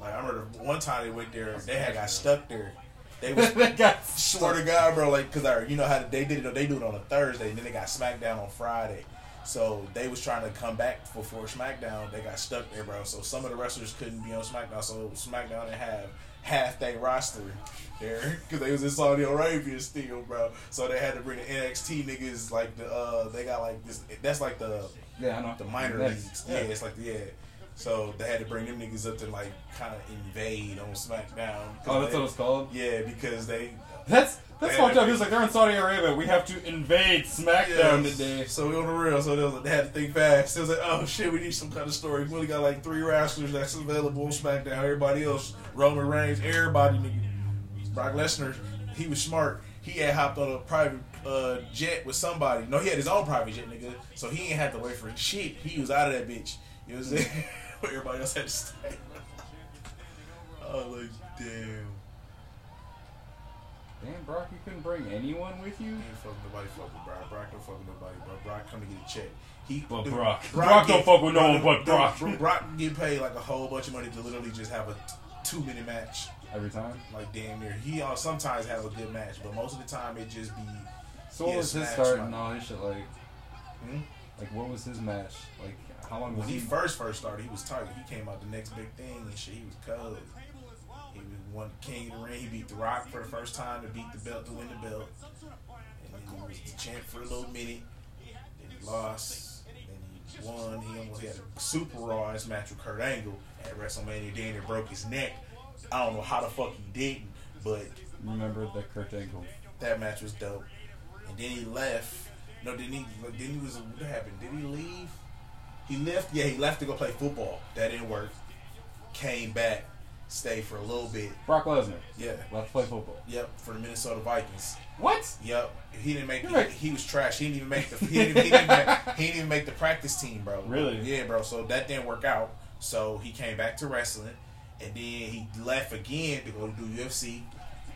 Like I remember one time they went there, they had got stuck there. They was <laughs> that guy. swear to God, bro, like, cause I, you know how they did it. They do it on a Thursday, and then they got SmackDown on Friday. So they was trying to come back before SmackDown. They got stuck there, bro. So some of the wrestlers couldn't be on SmackDown. So SmackDown didn't have half their roster there because they was in Saudi Arabia still, bro. So they had to bring the NXT niggas like the uh they got like this. That's like the Yeah, I know. the minor Next. leagues. Yeah, it's like the yeah. So they had to bring them niggas up to like kind of invade on SmackDown. Oh, that's they- what it's called. Yeah, because they That's that's fucked up. He was like, they're in Saudi Arabia. We have to invade SmackDown Yeah. today. So we on the real. So they, was, they had to think fast. It was like, oh shit, we need some kind of story. We only got like three wrestlers that's available on SmackDown. Everybody else, Roman Reigns, everybody, nigga. Brock Lesnar, he was smart. He had hopped on a private uh, jet with somebody. No, he had his own private jet, nigga. So he ain't had to wait for shit. He was out of that bitch. You know what I'm saying? <laughs> Where everybody else had to stay. oh, <laughs> like damn. Damn, Brock, you couldn't bring anyone with you. Ain't fucking nobody fuck with Brock. Brock don't fuck with nobody, bro. Brock come to get a check. He But dude, Brock- Brock don't fuck with no one but Brock. Bro, Brock get paid like a whole bunch of money to literally just have a t- two minute match, Every time. like damn near. He uh, sometimes have a good match, but most of the time it just be. So what was his start and all his shit like? Hmm? Like what was his match? Like how long When he he? first first started, he was tight. He came out the next big thing and shit. He was cold. He was one king of the ring. He beat The Rock for the first time to beat the belt to win the belt. And then he was the champ for a little minute. Then he lost. Then he won. He almost had a super raw match with Kurt Angle at WrestleMania. Then he broke his neck. I don't know how the fuck he didn't, but Remember the Kurt Angle? that match was dope. And then he left. No, didn't he? Then he was. What happened? Did he leave? He left. Yeah, he left to go play football. That didn't work. Came back, stayed for a little bit. Brock Lesnar. Yeah. Left to play football. Yep. For the Minnesota Vikings. What? Yep. He didn't make. Right. He, he was trash. He didn't even make the. He didn't, he, didn't make, he didn't even make the practice team, bro. Really? Yeah, bro. So that didn't work out. So he came back to wrestling, and then he left again to go do UFC.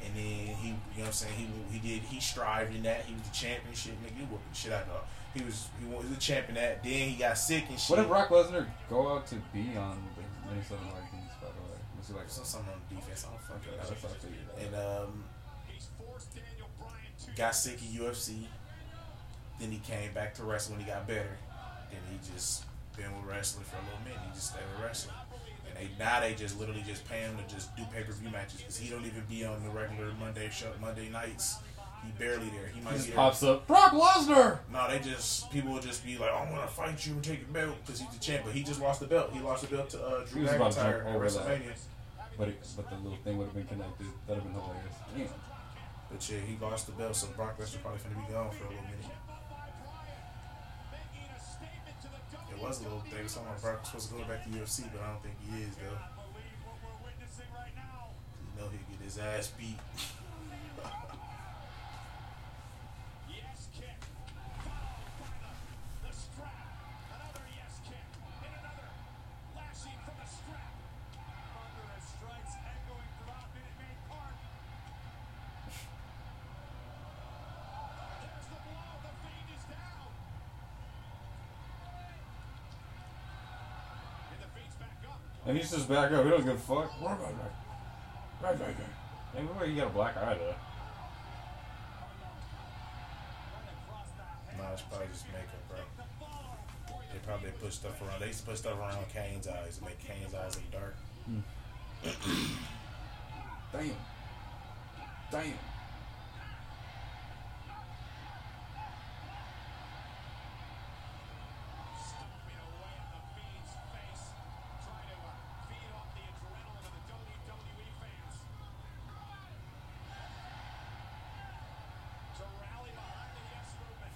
And then he, you know what I'm saying, he he did he strived in that. He was the championship nigga. He whooped the shit out of. He was he was the champion at. Then he got sick and shit. What did Brock Lesnar go out to be on the Minnesota Vikings? By the way, was he like? So something on defense. I don't fucking know. I. And um, got sick of UFC. Then he came back to wrestling when he got better. Then he just been with wrestling for a little minute. He just stayed with wrestling. And they now they just literally just pay him to just do pay per view matches because he don't even be on the regular Monday show Monday nights. He barely there. He might He be just there. pops up. Brock Lesnar. No, they just people will just be like, "I'm gonna fight you and take the belt" because he's the champ. But he just lost the belt. He lost the belt to uh, He Drew was about to McIntyre jump at over that. WrestleMania. But it, but the little thing would have been connected. That'd have been hilarious. Damn. But yeah, he lost the belt, so Brock Lesnar probably gonna be gone for a little minute. It was a little thing. Someone Brock was supposed to go back to UFC, but I don't think he is though. You know he'll get his ass beat. <laughs> Yes kick. Followed by the, the strap. Another yes kick. And another. Lashing from the strap. Thunderous strikes echoing throughout Minute Maid Park. There's the blow. The Fiend is down. And the Fiend's back up. And he's just back up. He don't give a fuck. Right, right, right. Right, right, right. Hey, you got a black eye though. Nah, it's probably just makeup, bro. They probably put stuff around. They used to put stuff around Kane's eyes to make Kane's eyes look dark. Hmm. <coughs> Damn. Damn. Stomping away at the Fiend's face. Trying to uh, feed off the adrenaline of the WWE fans. To rally behind the Yes movement.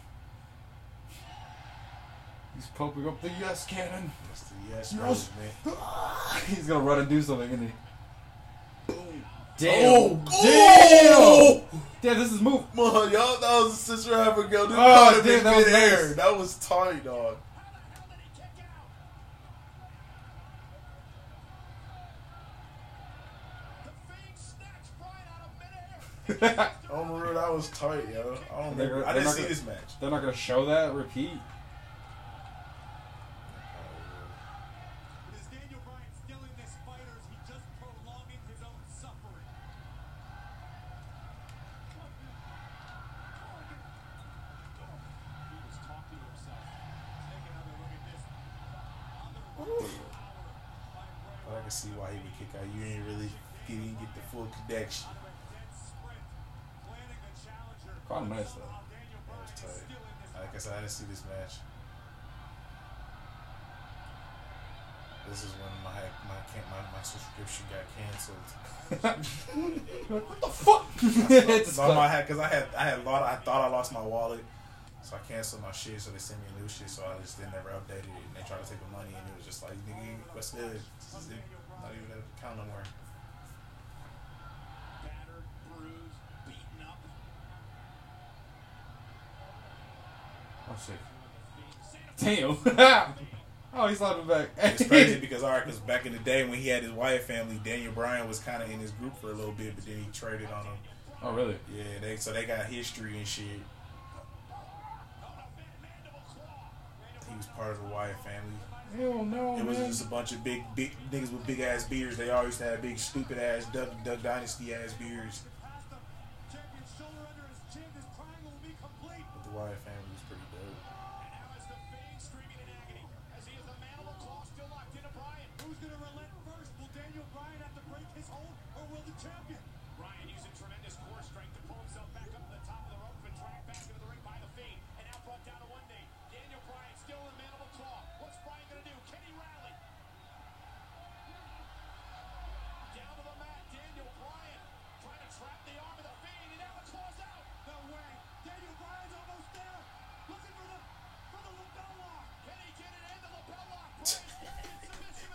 He's poking up the yes cannon. That's the yes, Yes. movement. He's gonna run and do something, isn't he? Boom. Damn. Oh, Damn. Damn, this is move. Man, y'all, that was a sister Abigail. This Oh, damn, that was midair. nice. That was tight, dog. <laughs> Don't remember that was tight, yo. I don't remember. I didn't see gonna- this match. They're not gonna show that repeat. Get the full of a dead sprint, planning the challenger. Quite nice though. That was tight. still in this Like I said, I didn't see this match. This is when my my can my, my subscription got canceled. <laughs> what the fuck? it's So I had because I had I had lot I thought I lost my wallet, so I canceled my shit. So they sent me a new shit. So I just didn't ever update it. And they tried to take the money, and it was just like nigga, what's good? This is it. Not even at the account no more. Oh. Damn. <laughs> oh, he's slapping back. It's crazy <laughs> because all right, because back in the day when he had his Wyatt family, Daniel Bryan was kind of in his group for a little bit, but then he traded on him. oh really? Yeah, they so they got history and shit. He was part of the Wyatt family. Hell no, It was man. just a bunch of big, big niggas with big ass beards. They always had big, stupid ass Duck, Duck Dynasty ass beards. Past the champion's shoulder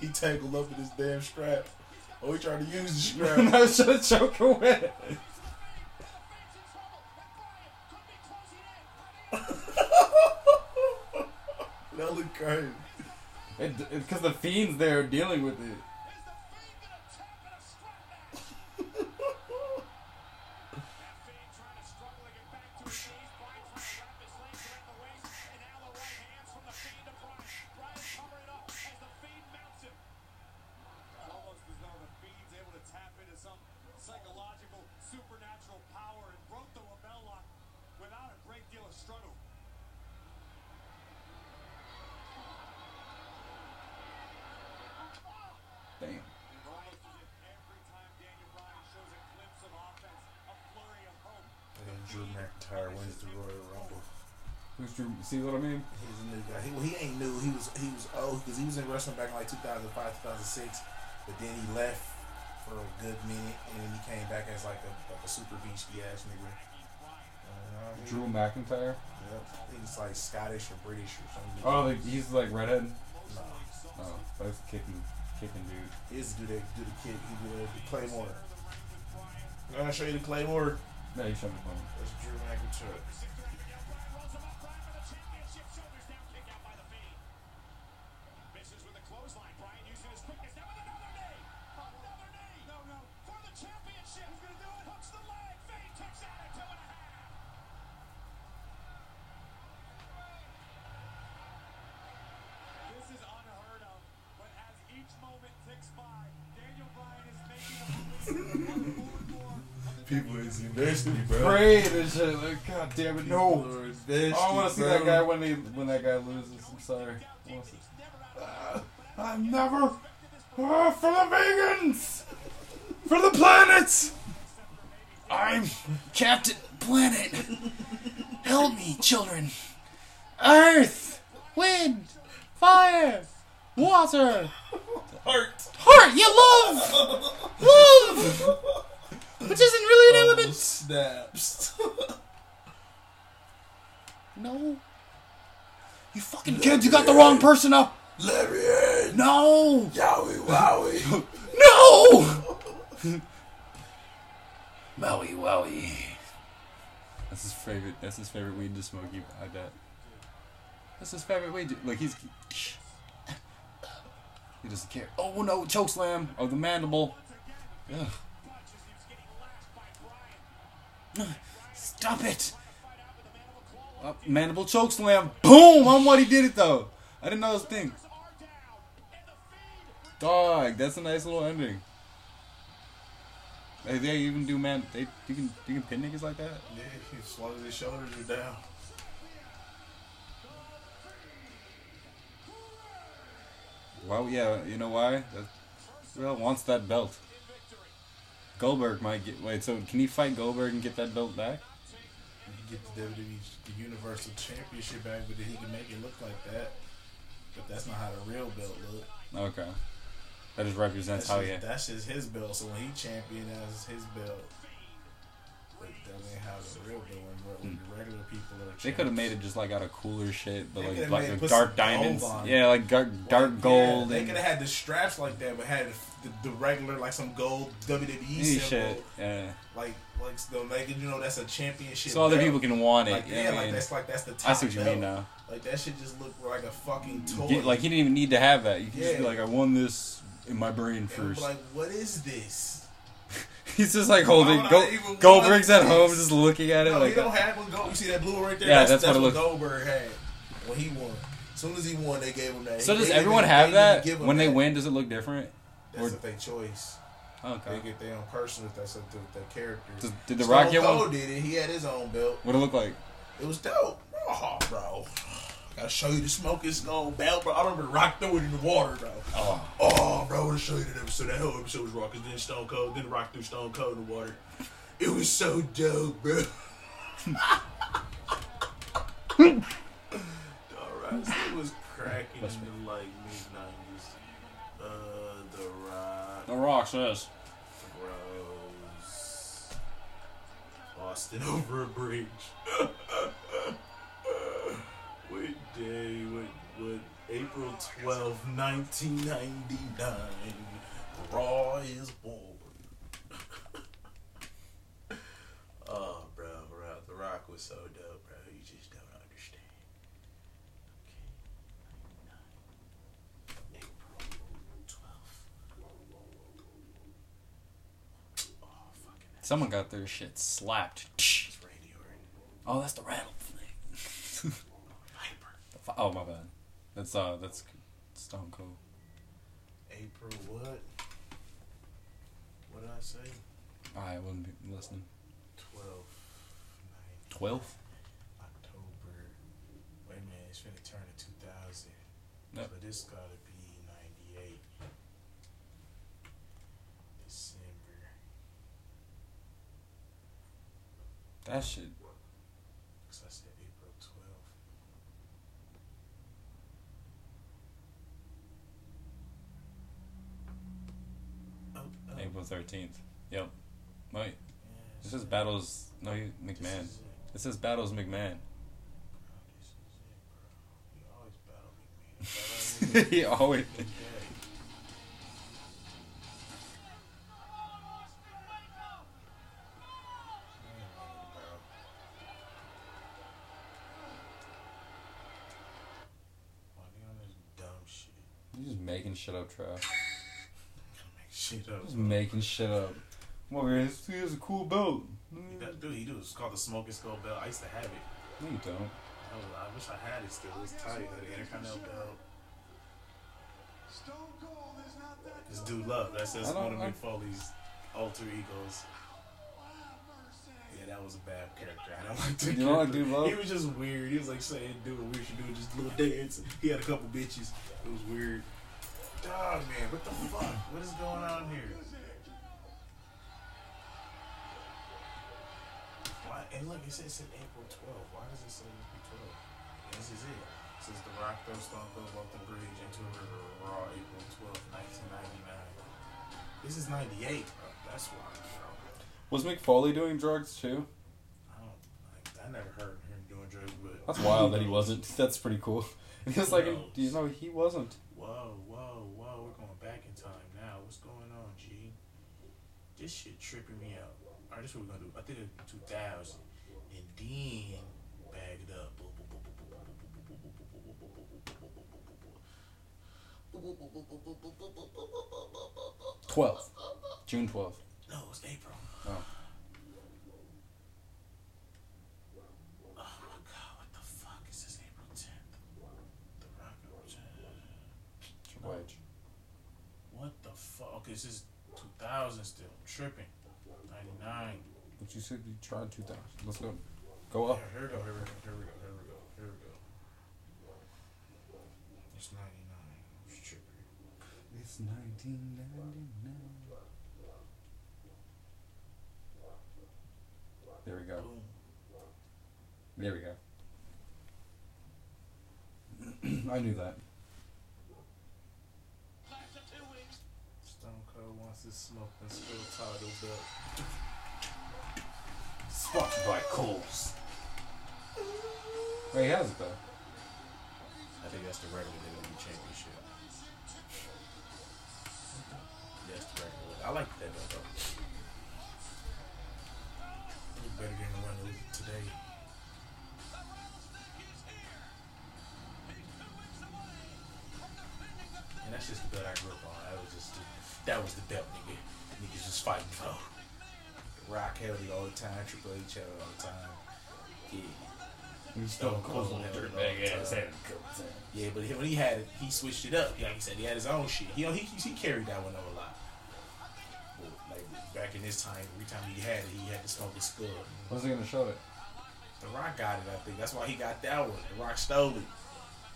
He tangled up in his damn strap. Oh, he tried to use the strap. I should have choked with it. that looked crazy. Because the fiend's there are dealing with it. McIntyre wins the Royal Rumble. Who's Drew? See what I mean? He's a new guy. He, well, he ain't new. He was he was old because he was in wrestling back in like 2005, 2006. But then he left for a good minute, and then he came back as like a, like a super beastie ass nigga. Uh, you know what I mean? Drew McIntyre. Yep. He's like Scottish or British or something. Oh, like, he's like redhead. no. Oh, that's kicking, kicking dude. He used to do the do the kick. He do the, the claymore. I'm gonna show you the claymore. No, you showed me one. That's Drew McIntyre. People bro. Prayed and shit. Like, God damn it, no. Invested, Oh, I want to see bro. that guy when he when that guy loses. I'm sorry. I see- I'm never Ah, for the vegans, for the planet. I'm Captain Planet. Help me, children. Earth, wind, fire, water, Heart. heart. You love, love, which isn't really an oh, element. Snaps. <laughs> No. You fucking kid, you got the wrong person up. Lariat. No. Yowie wowie. <laughs> No. <laughs> Maui Wowie. That's his favorite. That's his favorite weed to smoke. you- I bet. That's his favorite weed. to- Like he's. He doesn't care. Oh no! Choke slam. Oh the mandible. Ugh. Stop it! Uh, mandible choke slam. Boom! On what he did it though. I didn't know a thing. Dog, that's a nice little ending. They, they even do man. They you can you can pin niggas like that. Yeah, long as his shoulders are down. Well, yeah, you know why? That, well, wants that belt. Goldberg might get. Wait, so can he fight Goldberg and get that belt back? He can get the WWE, the Universal Championship back, but then he can make it look like that. But that's not how the real belt look. Okay, that just represents That's how just, he. that's just his belt. So when he champion, that's his belt. But that ain't how the real belt works. When the regular people are. Hmm. They could have made it just like out of cooler shit, but They like like dark diamonds. Yeah, like dark dark Like, gold Yeah, they could have had the straps like that, but had the, the regular like some gold WWE symbol, shit. Yeah. like like the like you know that's a championship. So other belt. people can want it. Like, yeah, what like mean? that's like that's the top. I see what you mean now. Like that shit just looked like a fucking toy. Get, like he didn't even need to have that. You can just be Yeah. like, I won this in my brain first. like, what is this? <laughs> He's just like holding. Why would Go, Goldberg's at home, just looking at it No, like. he don't have one. Gold. You see that blue one right there? Yeah, that's, that's what it what Goldberg had when he won. As soon as he won, they gave him that. so They does everyone even- have that him when they win? Does it look different? That's Or- they choice. Okay. They get their own person if that's what the, the character. Does, did the Stone Rock get Cold one? did it. He had his own belt. What it look like? It was dope. Oh, bro. Gotta show you the smoke is skull belt, bro. I remember Rock threw it in the water, bro. Oh, Oh, bro, I want to show you that episode. That whole episode was Rock, cause then Stone Cold, then Rock threw Stone Cold in the water. It was so dope, bro. <laughs> Alright, it was cracking in the like mid nineties. Uh, The Rock, the Rock says. Rose, Austin <laughs> over a bridge. <laughs> what day? What? What? April twelfth, 1999. Raw is born. oh, <laughs> bro, bro. The Rock was so dope, bro. You just don't understand. Okay. 99. April 12th. Oh, fucking hell. Someone got their shit slapped. It's Randy Orton. Oh, that's the rattle thing. <laughs> Viper. oh my bad. That's uh, that's Stone Cold. April what? What did I say? I wouldn't be listening. 12. Twelve. October. Wait a minute, it's finna turn to 2000. Yep. So this gotta be 98. December. That shit. I said April 12th. Oh, oh. April thirteenth. Yep. Wait. Yeah, This is battles. No, you McMahon. This is battles McMahon. Bro, this is it, bro. You always battle me, <laughs> he always. Making shit up, Trav. Shit up. Just making shit up. Come over here. This is a cool belt. He does- Dude, he do. It's called the Smoking Skull Belt. I used to have it. No, you don't. I, I wish I had it still. It's tight. The Intercontinental Belt. Stone Cold is not that This dude love. That's that's one of know. Mick Foley's alter egos. Yeah, that was a bad character. I don't like that You don't like. Dude Love? He was just weird. He was like saying, "Dude, we should do," just a little dance. He had a couple bitches. It was weird. Dog man, what the fuck? What is going on here? Why? And look, it says it's April 12th. Why does it say April 12th? This is it. It says the Rock throw Stone Cold off the bridge into a river Raw April 12th, 1999. This is 98, bro. That's why, bro. Was Mick Foley doing drugs too? I don't. Like, I never heard him doing drugs, but That's wild that he wasn't. That's pretty cool. <laughs> He was like, do you know, he wasn't. Whoa, whoa, whoa! We're going back in time now. What's going on, G? This shit tripping me out. All right, this is what we're gonna do. I think it's 2000, and then bag it up. Twelve, June twelfth. No, it's April. Oh, Oh my god, what the fuck is this April 10th? The Rock Triple What the fuck? Okay, this is 2000 still. Tripping. 99. But you said you tried two thousand. Let's go. Go up. Here, here we go, here we go, here we go, here we go, here we go. It's 99. I'm tripping. It's nineteen ninety nine. There we go. Boom. There we go. <clears throat> I knew that. Stone Cold wants his smoke and still titled up. Sponsored by Coles. Wait, he has it though. I think that's the regular WWE Championship. That's the regular. I like that one though. It's better than the one today. And that's just the belt I grew that was the belt nigga. Niggas was fighting for. The Rock held it all the time. Triple H held it all the time. Yeah. He's Stone Cold held it all the time. Yeah, but when he had it, he switched it up. Like he said, he had his own shit. He he, he carried that one over a lot. But like back in his time, every time he had it, he had to smoke his skull. When's he gonna show it? The Rock got it, I think. That's why he got that one. The Rock stole it.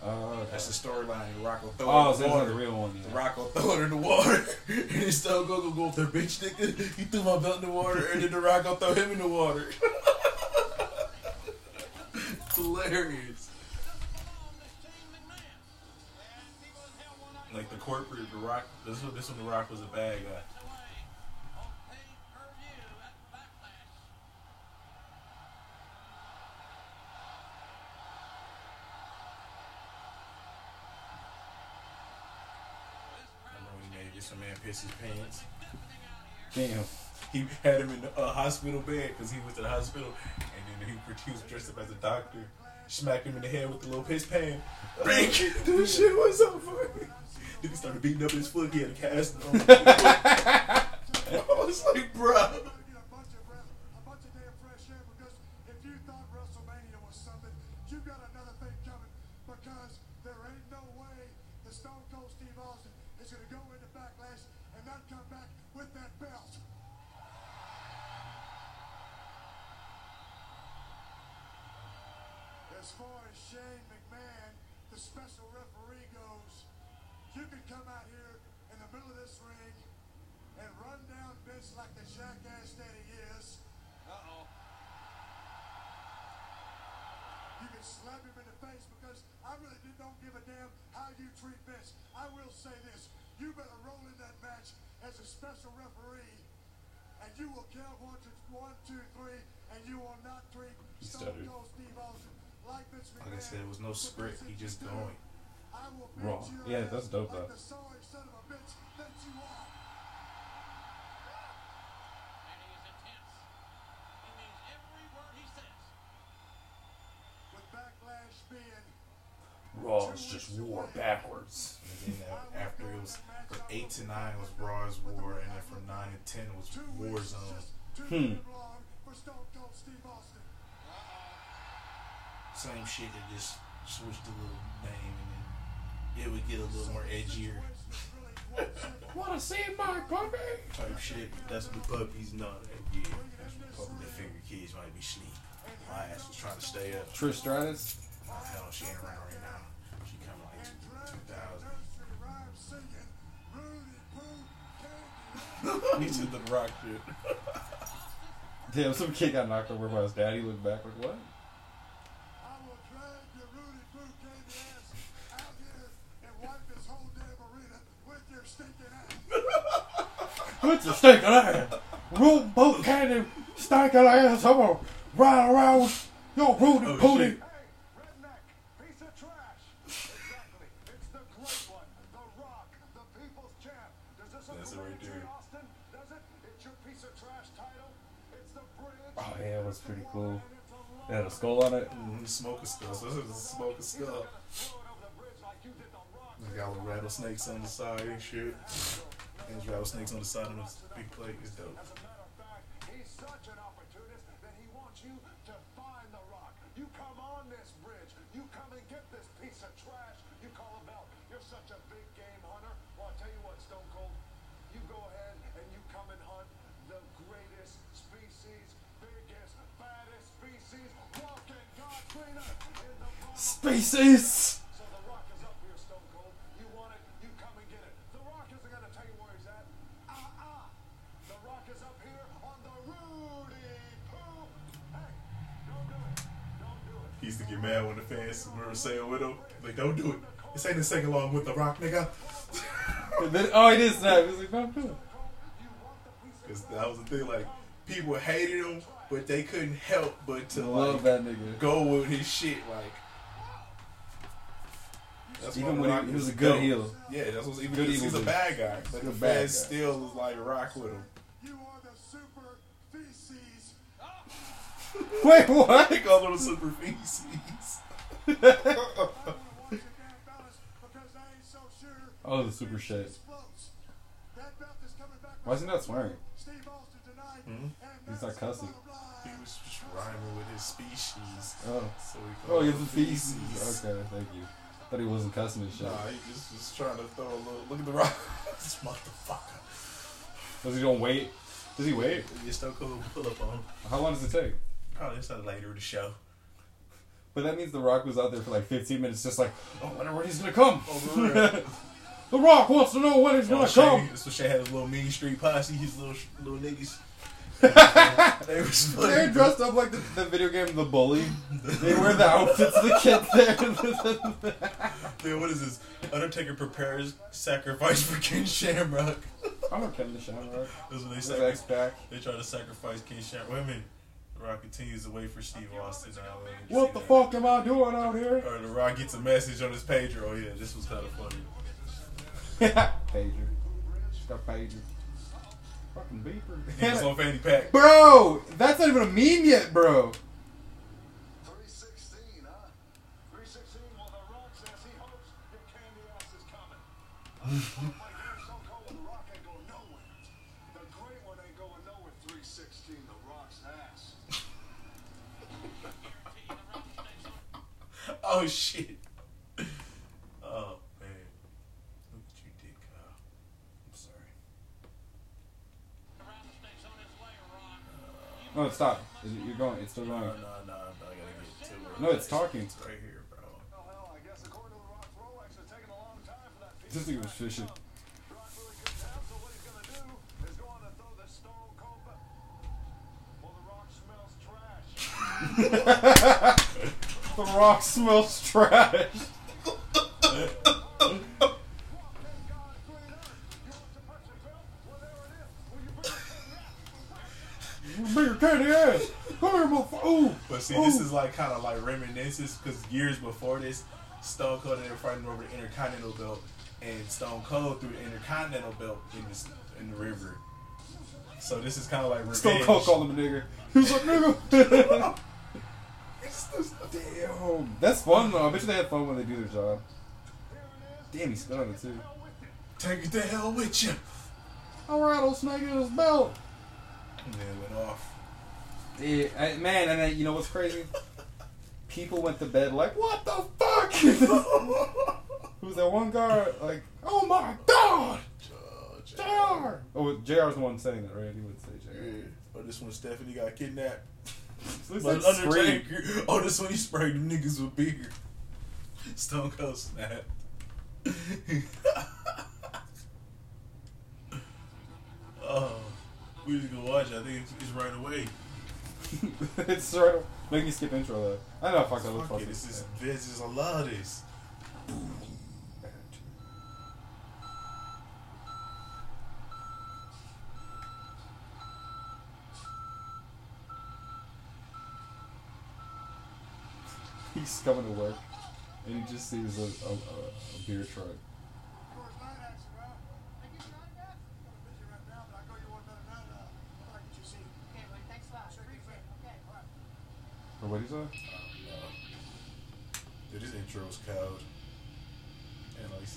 Oh, okay. That's the storyline. Oh, the Rock will throw Oh, it in it's the not water. the real one. The Yeah. Rock will throw it in the water, <laughs> and then still Cold will go up there, bitch nigga. He threw my belt in the water, and then The Rock will throw him in the water. <laughs> Hilarious. Like the corporate, The Rock. This one, this one, The Rock was a bad guy. Remember when he made this? A man piss his pants. Damn. He had him in the uh, hospital bed because he went to the hospital, and then he, he was dressed up as a doctor. Smacked him in the head with the little piss pan. Break! <laughs> This shit was so funny. Then he started beating up his foot. He had a cast on. <laughs> I was like, bro. Get a bunch of breath, a bunch of damn fresh air because if you thought WrestleMania was something, you got another thing coming because there ain't no way the Stone Cold Steve Austin is going to go into Backlash and not come back with that belt. As far as Shane McMahon, the special referee goes, you can come out here in the middle of this ring and run down Vince like the jackass that he is. Uh-oh. You can slap him in the face because I really don't give a damn how you treat Vince. I will say this. You better roll in that match as a special referee and you will count one, two, one, two, three, and you will not treat Stone stuttered. Cold Steve Austin like Vince McMahon. Like I said, it was no script. He just going. Raw. Yeah, that's dope, though. the sorry son of a bitch that you are. And he is intense. He means every word he says. With backlash being Raw is just war backwards. And then uh, after it was from eight to nine was Raw's War, and then from nine to ten was two War weeks, Zone. just two Hmm. minutes long for Stone Cold Steve Austin. Same shit that just switched the little name, and then it would get a little more edgier Wanna see my puppy? type shit. That's the puppies, no, that yeah. Puppy that figure kids might be asleep. My ass was trying to stay up. Trish Stratus. Oh, hell, she ain't around right now. She come like two thousand. Nursery rhyme singing, Rudy Poo, Candy. he said the rock shit. <laughs> Damn, some kid got knocked over by his daddy. Looked back like, what? I will drag your Rudy Poo Candy ass out here and wipe this whole damn arena with your stinking ass. What's the stinking ass? Root boot candy, stinking ass. I'm gonna ride around with your Rudy Oh, Pooty. shit. Piece of trash. Exactly. It's the great one, The Rock, the people's champ. Does this That's it appeal right to there. Austin? Does it? It's your piece of trash title. It's Oh yeah, it was pretty cool. It had a skull on it. Mm, smoke a skull. So this is smoke a skull. They got little rattlesnakes on the side and shit. And there's rattlesnakes on the side of this big plate. It's dope. Fans were saying with him, like, don't do it. This ain't a sing along with the rock, nigga. <laughs> Then, oh, he did snap. He like, "Don't do it." Because that was the thing, like, people hated him, but they couldn't help but to, Love like, that nigga. go with his shit, like. That's Even why when he- he was a good heel. Yeah, that's what's even Good he's, evil he's a bad guy, but the bad fans guy. still like rock with him. You are the super feces. <laughs> Wait, what? They call him the super feces. Oh, the super shit. Explodes. Is coming Why isn't that swearing? Steve Austin tonight. Hmm? and He's not cussing. the bottom He line. was just rhyming with his species. Oh. So he Oh, called he's him a feces. Okay, thank you. Thought he wasn't cussing and shit. Nah, he just was trying to throw a little. Look at the rock. <laughs> this motherfucker. Does he don't wait? Does he wait? You're so cool. Pull up on him. How long does it take? Probably it's a later in the show. But that means The Rock was out there for like 15 minutes, just like, oh, I wonder when he's gonna come. Oh, <laughs> the Rock wants to know when he's Oh, gonna Shay, come. that's what Shay had his little mean street posse, his little little niggas. <laughs> they. They're dressed up like the, the video game The Bully. <laughs> They wear the outfits the kid there. Dude, what is this? Undertaker prepares sacrifice for Ken Shamrock. I'm not the Shamrock. That's what they say. They try to sacrifice Ken Shamrock. Wait a minute. The Rock continues to wait for Steve Austin now. Let What the that. fuck am I doing out here? Or the Rock gets a message on his pager. Oh yeah, this was kind of funny. <laughs> pager. Just got pager. Fucking He was beeper. on Fanny Pack. <laughs> bro, that's not even a meme yet, bro. 316, huh? 316, well, The Rock says he hopes your candy ass is coming. Like you're so cold, The Rock ain't going nowhere. The great one ain't going nowhere. 316, The Rock's ass. Oh shit. Oh man. Look at you, Dick. Uh, I'm sorry. No, it stopped. Is it- You're going. It's still going. no, no, no. I gotta get to it. No, it's talking. It's right here, bro. Hell, I guess according to The Rock's Rolex, it's taking a long time for that piece This thing was fishing. Rock really couldn't tell, Rock smells trash. The rock smells trash. Bring your candy ass. Come here, motherfucker. Ooh. But see, this is like kind of like reminiscence because years before this, Stone Cold and they were fighting over the Intercontinental Belt, and Stone Cold threw the Intercontinental Belt in the in the river. So this is kind of like revenge. Stone Cold called him a nigger. He was like, nigga. <laughs> Damn. That's fun, though. I bet you they had fun when they do their job. Damn, he spit on it, too. Take it to hell with you. A rattlesnake in his belt. And then it went off. Yeah, I- man, and then, you know what's crazy? <laughs> People went to bed like, what the fuck? <laughs> <laughs> Who's that one guy? Like, oh my god! Oh, JR! Oh, JR's the one saying that, right? He would say Yeah. JR. Oh, this one Stephanie got kidnapped. Looks like. Undertaker. Oh, this one he sprayed the niggas with beer. Stone Cold snapped. <laughs> oh, we just gonna watch. it. I think it's, it's right away. <laughs> it's sort of make me skip intro though. I know, fuck that. Let's Fuck fuck it, this is this is a lot of this. he's coming to work, and he just sees a, a, a beer truck. Or what did you say? Dude, his intro's code. And like,